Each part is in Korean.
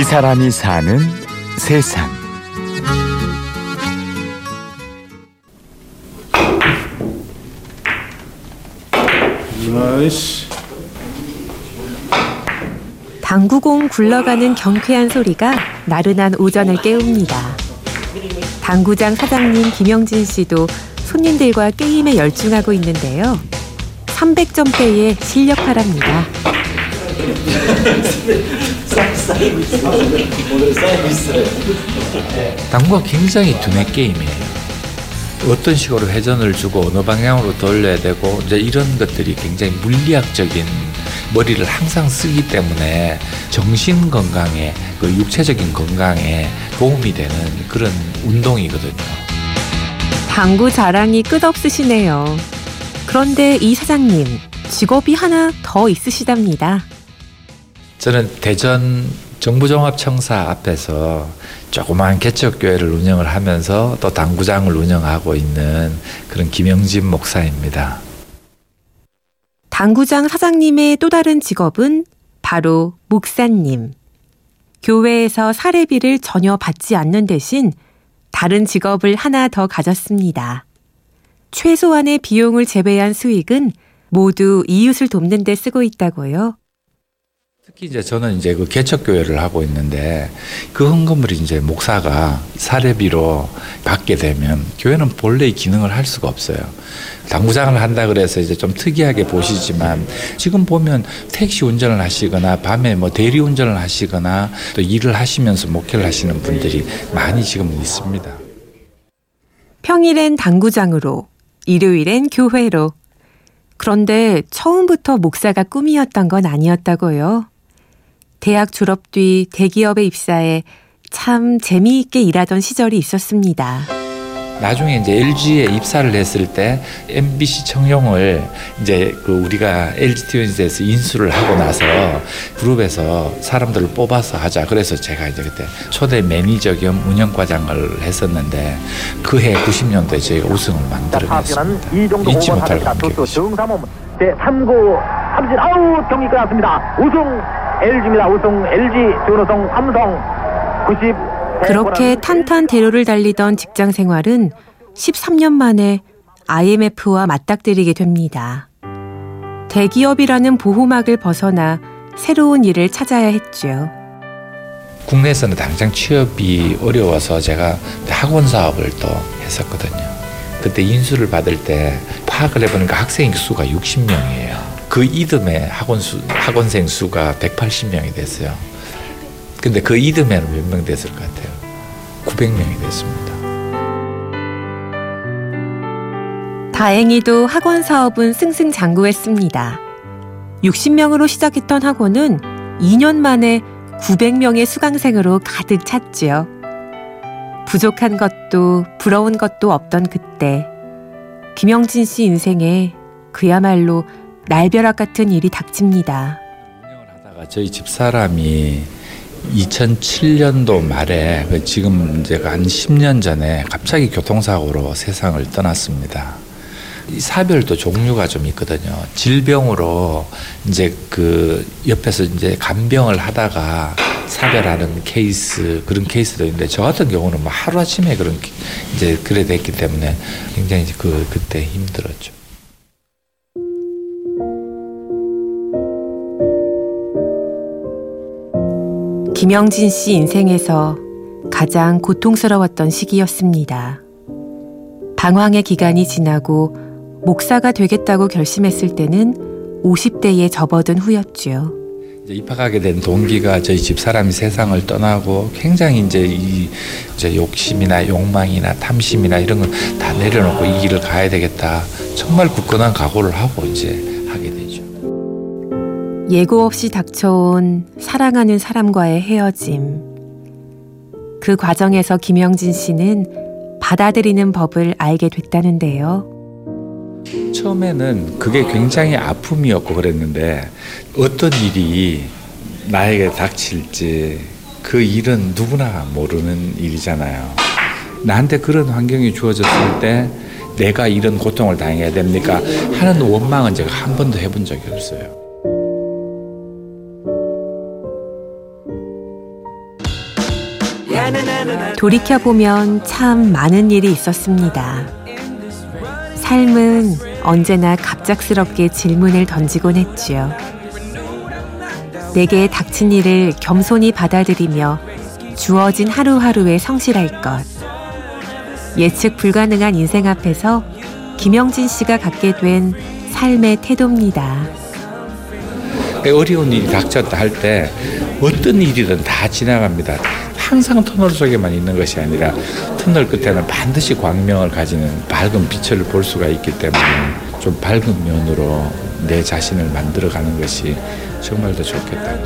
이 사람이 사는 세상. 당구공 굴러가는 경쾌한 소리가 나른한 오전을 깨웁니다. 당구장 사장님 김영진 씨도 손님들과 게임에 열중하고 있는데요. 300점대의 실력파랍니다. 당구가 굉장히 두뇌 게임이에요. 어떤 식으로 회전을 주고 어느 방향으로 돌려야 되고 이제 이런 것들이 굉장히 물리학적인 머리를 항상 쓰기 때문에 정신 건강에 그 육체적인 건강에 도움이 되는 그런 운동이거든요. 당구 자랑이 끝없으시네요. 그런데 이 사장님 직업이 하나 더 있으시답니다. 저는 대전 정부종합청사 앞에서 조그마한 개척교회를 운영을 하면서 또 당구장을 운영하고 있는 그런 김영진 목사입니다. 당구장 사장님의 또 다른 직업은 바로 목사님. 교회에서 사례비를 전혀 받지 않는 대신 다른 직업을 하나 더 가졌습니다. 최소한의 비용을 제외한 수익은 모두 이웃을 돕는 데 쓰고 있다고요. 특히 이제 저는 이제 그 개척 교회를 하고 있는데 그 헌금을 이제 목사가 사례비로 받게 되면 교회는 본래의 기능을 할 수가 없어요. 당구장을 한다 그래서 이제 좀 특이하게 보시지만 지금 보면 택시 운전을 하시거나 밤에 뭐 대리 운전을 하시거나 또 일을 하시면서 목회를 하시는 분들이 많이 지금 있습니다. 평일엔 당구장으로, 일요일엔 교회로. 그런데 처음부터 목사가 꿈이었던 건 아니었다고요. 대학 졸업 뒤 대기업에 입사해 참 재미있게 일하던 시절이 있었습니다. 나중에 이제 LG에 입사를 했을 때 MBC 청룡을 이제 그 우리가 LG 트윈스에서 인수를 하고 나서 그룹에서 사람들을 뽑아서 하자. 그래서 제가 이제 그때 초대 매니저 겸 운영과장을 했었는데 그해 90년도에 저희가 우승을 만들어냈습니다. 잊지 못할 관계죠. 제 3구 삼진 아웃 경기 끝났습니다. 우승 LG입니다. 우승 LG 준우승 삼성 90 그렇게 탄탄대로를 달리던 직장 생활은 13년 만에 IMF와 맞닥뜨리게 됩니다. 대기업이라는 보호막을 벗어나 새로운 일을 찾아야 했죠. 국내에서는 당장 취업이 어려워서 제가 학원 사업을 또 했었거든요. 그때 인수를 받을 때 파악을 해보니까 학생 수가 60명이에요. 그 이듬해 학원 수, 학원생 수가 180명이 됐어요. 근데 그 이듬해는 몇 명 됐을 것 같아요? 900명이 됐습니다. 다행히도 학원 사업은 승승장구했습니다. 60명으로 시작했던 학원은 2년 만에 900명의 수강생으로 가득 찼지요. 부족한 것도 부러운 것도 없던 그때 김영진 씨 인생에 그야말로 날벼락 같은 일이 닥칩니다. 운영을 하다가 저희 집사람이 2007년도 말에 그 지금 이제 한 10년 전에 갑자기 교통사고로 세상을 떠났습니다. 사별도 종류가 좀 있거든요. 질병으로 이제 그 옆에서 이제 간병을 하다가 사별하는 케이스 그런 케이스도 있는데 저 같은 경우는 뭐 하루 아침에 그런 이제 그래 됐기 때문에 굉장히 그 그때 힘들었죠. 김영진 씨 인생에서 가장 고통스러웠던 시기였습니다. 방황의 기간이 지나고 목사가 되겠다고 결심했을 때는 50대에 접어든. 이제 입학하게 된 동기가 저희 집 사람이 세상을 떠나고 굉장히 이제 이 이제 욕심이나 욕망이나 탐심이나 이런 걸 다 내려놓고 이 길을 가야 되겠다. 정말 굳건한 각오를 하고 이제. 예고 없이 닥쳐온 사랑하는 사람과의 헤어짐. 그 과정에서 김영진 씨는 받아들이는 법을 알게 됐다는데요. 처음에는 그게 굉장히 아픔이었고 그랬는데 어떤 일이 나에게 닥칠지 그 일은 누구나 모르는 일이잖아요. 나한테 그런 환경이 주어졌을 때 내가 이런 고통을 당해야 됩니까? 하는 원망은 제가 한 번도 해본 적이 없어요. 돌이켜보면 참 많은 일이 있었습니다. 삶은 언제나 갑작스럽게 질문을 던지곤 했지요. 내게 닥친 일을 겸손히 받아들이며 주어진 하루하루에 성실할 것. 예측 불가능한 인생 앞에서 김영진 씨가 갖게 된 삶의 태도입니다. 어려운 일이 닥쳤다 할 때 어떤 일이든 다 지나갑니다. 항상 터널 속에만 있는 것이 아니라 터널 끝에는 반드시 광명을 가지는 밝은 빛을 볼 수가 있기 때문에 좀 밝은 면으로 내 자신을 만들어가는 것이 정말 더 좋겠다.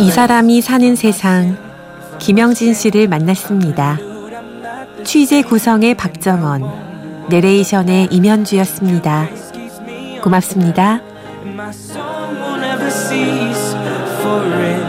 이 사람이 사는 세상 김영진 씨를 만났습니다. 취재 구성의 박정원, 내레이션의 임현주였습니다. 고맙습니다. for it.